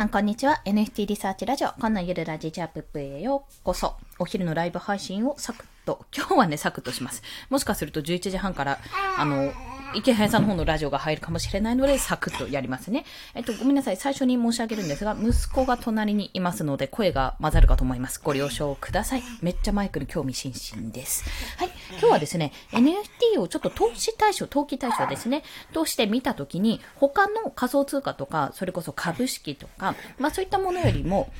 さんこんにちは。NFT リサーチラジオ、こんなゆるラジチャーププへようこそ。お昼のライブ配信をサクッと、今日はね、サクッとします。もしかすると11時半から、あの、池早さんの方のラジオが入るかもしれないので、サクッとやりますね。えっと、ごめんなさい。最初に申し上げるんですが、息子が隣にいますので、声が混ざるかと思います。ご了承ください。めっちゃマイクに興味津々です。はい。今日はですね、NFT をちょっと投資対象、投機対象ですね、として見たときに、他の仮想通貨とか、それこそ株式とか、まあそういったものよりも、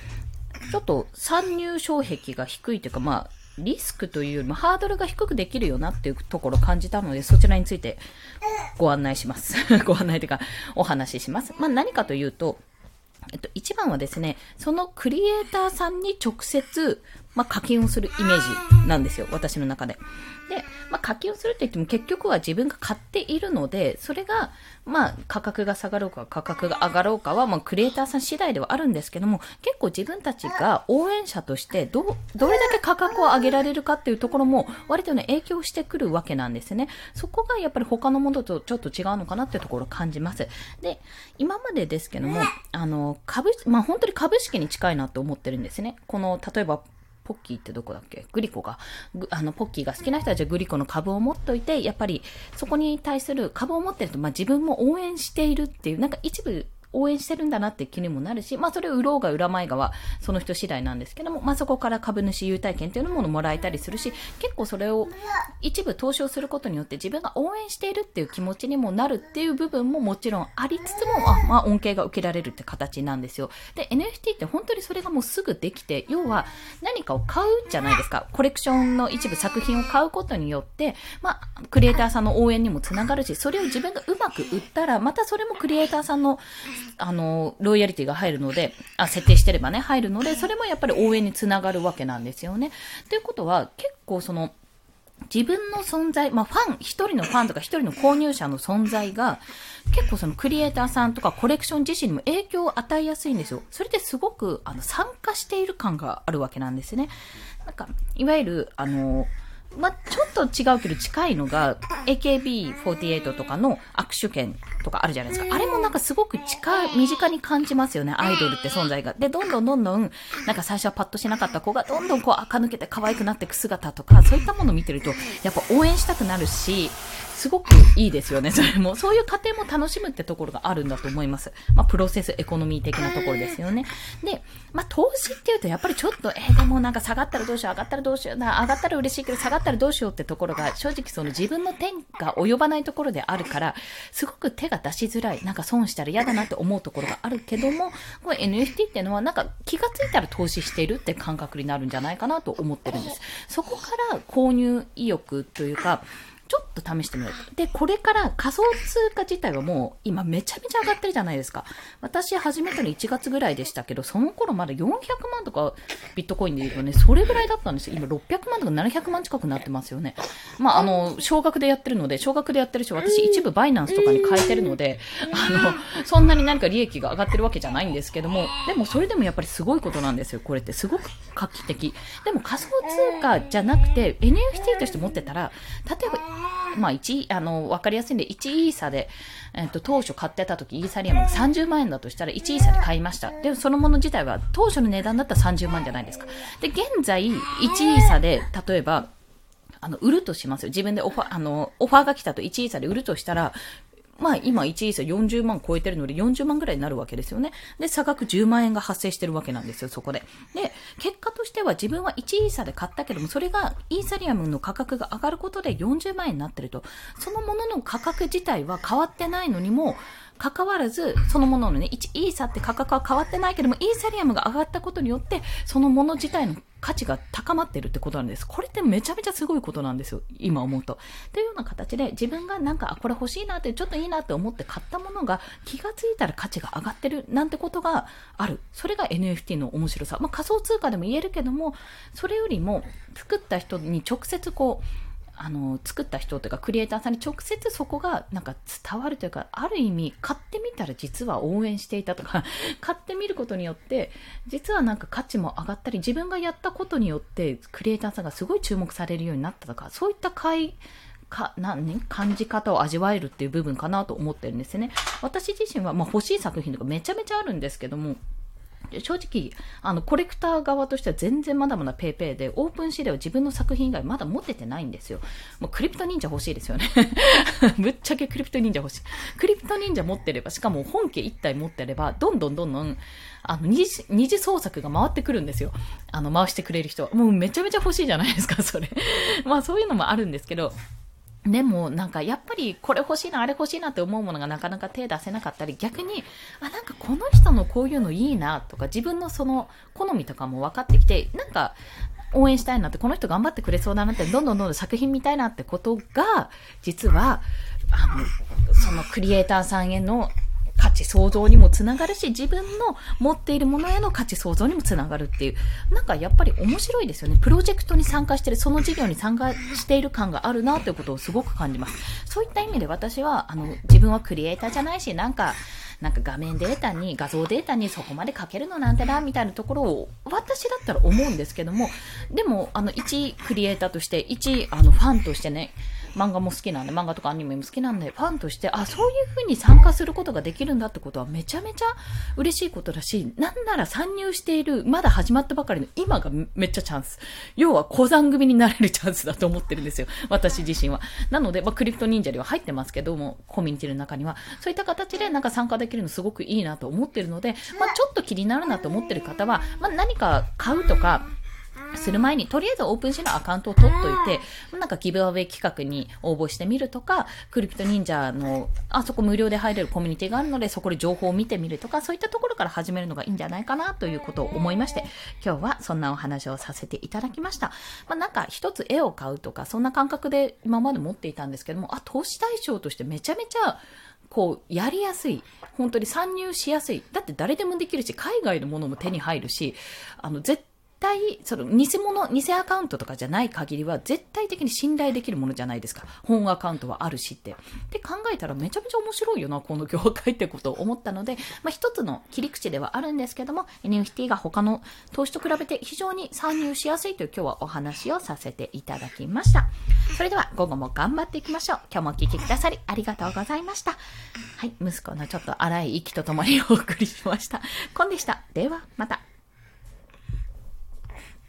ちょっと参入障壁が低いというか、まあ、リスクというよりもハードルが低くできるよなっていうところを感じたので、そちらについてご案内します。ご案内というか、お話しします。まあ何かというと、えっと、一番はですね、そのクリエイターさんに直接、まあ、課金をするイメージなんですよ、私の中で。で、まあ、課金をするって言っても結局は自分が買っているので、それが、まあ、価格が下がろうか、価格が上がろうかは、まあ、クリエイターさん次第ではあるんですけども、結構自分たちが応援者として、ど、どれだけ価格を上げられるかっていうところも、割とね、影響してくるわけなんですね。そこがやっぱり他のものとちょっと違うのかなっていうところを感じます。で、今までですけども、あの、株、まあ、本当に株式に近いなと思ってるんですね。この、例えば、ポッキーってどこだっけ？グリコが。あの、ポッキーが好きな人はじゃグリコの株を持っといて、やっぱりそこに対する株を持ってると、まあ自分も応援しているっていう、なんか一部応援してるんだなって気にもなるし、まあそれを売ろうが売らまいがはその人次第なんですけども、まあそこから株主優待券っていうものももらえたりするし、結構それを一部投資をすることによって自分が応援しているっていう気持ちにもなるっていう部分ももちろんありつつも、あまあ恩恵が受けられるって形なんですよ。で、NFT って本当にそれがもうすぐできて、要は何かを買うじゃないですか。コレクションの一部作品を買うことによって、まあクリエイターさんの応援にもつながるし、それを自分がうまく売ったら、またそれもクリエイターさんのあの、ロイヤリティが入るので、あ、設定してればね、入るので、それもやっぱり応援につながるわけなんですよね。ということは、結構その、自分の存在、まあ、ファン、一人のファンとか一人の購入者の存在が、結構そのクリエイターさんとかコレクション自身にも影響を与えやすいんですよ。それってすごく、あの、参加している感があるわけなんですね。なんか、いわゆる、あの、まあ、ちょっと違うけど近いのが、AKB48 とかの握手券とかあるじゃないですか。あれもなんかすごく近い、身近に感じますよね、アイドルって存在が。で、どんどんどんどん、なんか最初はパッとしなかった子が、どんどんこう垢抜けて可愛くなっていく姿とか、そういったものを見てると、やっぱ応援したくなるし、すごくいいですよね、それも。そういう過程も楽しむってところがあるんだと思います。まあ、プロセスエコノミー的なところですよね。で、まあ、投資っていうと、やっぱりちょっと、えー、でもなんか下がったらどうしよう、上がったらどうしよう、な上がったら嬉しいけど、下がったらどうしようってところが、正直その自分の手が及ばないところであるから、すごく手が出しづらい、なんか損したら嫌だなって思うところがあるけども、これ NFT っていうのは、なんか気がついたら投資しているって感覚になるんじゃないかなと思ってるんです。そこから購入意欲というか、ちょっと試してみよう。で、これから仮想通貨自体はもう今めちゃめちゃ上がってるじゃないですか。私始めたの1月ぐらいでしたけど、その頃まだ400万とかビットコインで言うとね、それぐらいだったんですよ。今600万とか700万近くなってますよね。まあ、あの、少額でやってるので、少額でやってるし、私一部バイナンスとかに変えてるので、あの、そんなに何か利益が上がってるわけじゃないんですけども、でもそれでもやっぱりすごいことなんですよ。これってすごく画期的。でも仮想通貨じゃなくて、NFT として持ってたら、例えばまあ、1、あの、わかりやすいんで、1イーサで、えっ、と、当初買ってた時、イーサリアムが30万円だとしたら、1イーサで買いました。で、そのもの自体は、当初の値段だったら30万じゃないですか。で、現在、1イーサで、例えば、あの、売るとしますよ。自分でオファー、あの、オファーが来たと1イーサで売るとしたら、まあ今1イーサ40万超えてるので40万ぐらいになるわけですよね。で、差額10万円が発生してるわけなんですよ、そこで。で、結果としては自分は1イーサで買ったけども、それがイーサリアムの価格が上がることで40万円になってると。そのものの価格自体は変わってないのにも、関わらず、そのもののね、1イーサって価格は変わってないけども、イーサリアムが上がったことによって、そのもの自体の価値が高まってるってことなんです。これってめちゃめちゃすごいことなんですよ。今思うと。というような形で、自分がなんか、あこれ欲しいなって、ちょっといいなって思って買ったものが、気がついたら価値が上がってるなんてことがある。それが NFT の面白さ。まあ仮想通貨でも言えるけども、それよりも、作った人に直接こう、あの、作った人というか、クリエイターさんに直接そこがなんか伝わるというか、ある意味、買ってみたら実は応援していたとか、買ってみることによって、実はなんか価値も上がったり、自分がやったことによって、クリエイターさんがすごい注目されるようになったとか、そういった買か、なね、感じ方を味わえるっていう部分かなと思ってるんですね。私自身は、まあ欲しい作品とかめちゃめちゃあるんですけども、正直、あの、コレクター側としては全然まだまだぺいぺいで、 OpenSea では自分の作品以外まだ持ててないんですよ。もう CryptoNinja 欲しいですよね。ぶっちゃけ CryptoNinja 欲しい。 CryptoNinja 持ってれば、しかも本家一体持ってれば、どんどんどんどん、あの、二次、二次創作が回ってくるんですよ。あの、回してくれる人は。もうめちゃめちゃ欲しいじゃないですか、それ。まあそういうのもあるんですけど、でも、なんか、やっぱり、これ欲しいな、あれ欲しいなって思うものがなかなか手出せなかったり、逆に、あ、なんかこの人のこういうのいいな、とか、自分のその、好みとかも分かってきて、なんか、応援したいなって、この人頑張ってくれそうだなって、どんどんどんどん作品見たいなってことが、実は、あの、そのクリエイターさんへの価値創造にもつながるし、自分の持っているものへの価値創造にもつながるっていう、なんかやっぱり面白いですよね。プロジェクトに参加してる、その事業に参加している感があるなということをすごく感じます。そういった意味で私は、あの、自分はクリエイターじゃないし、なんか、なんか画面データに、画像データにそこまで書けるのなんてな、みたいなところを、私だったら思うんですけども、でも、あの、一クリエイターとして、一、あの、ファンとしてね、漫画も好きなんで、漫画とかアニメも好きなんで、ファンとして、あ、そういう風に参加することができるんだってことはめちゃめちゃ嬉しいことだし、なんなら参入している、まだ始まったばかりの今がめっちゃチャンス。要は小山組になれるチャンスだと思ってるんですよ。私自身は。なので、まあ、クリプト忍者には入ってますけども、コミュニティの中には、そういった形でなんか参加できるのすごくいいなと思ってるので、まあ、ちょっと気になるなと思ってる方は、まあ、何か買うとか、する前に、とりあえずオープンシーのアカウントを取っといて、なんかギブアウェイ企画に応募してみるとか、クリプト忍者の、あそこ無料で入れるコミュニティがあるので、そこで情報を見てみるとか、そういったところから始めるのがいいんじゃないかなということを思いまして、今日はそんなお話をさせていただきました。まあなんか一つ絵を買うとか、そんな感覚で今まで持っていたんですけども、あ、投資対象としてめちゃめちゃ、こう、やりやすい。本当に参入しやすい。だって誰でもできるし、海外のものも手に入るし、あの、絶対、その、偽物、偽アカウントとかじゃない限りは、絶対的に信頼できるものじゃないですか。本アカウントはあるしって。って考えたらめちゃめちゃ面白いよな、この業界ってことを思ったので、まあ一つの切り口ではあるんですけども、NFT が他の投資と比べて非常に参入しやすいという今日はお話をさせていただきました。それでは午後も頑張っていきましょう。今日もお聴きくださりありがとうございました。はい、息子のちょっと荒い息とともにお送りしました。コンでした。では、また。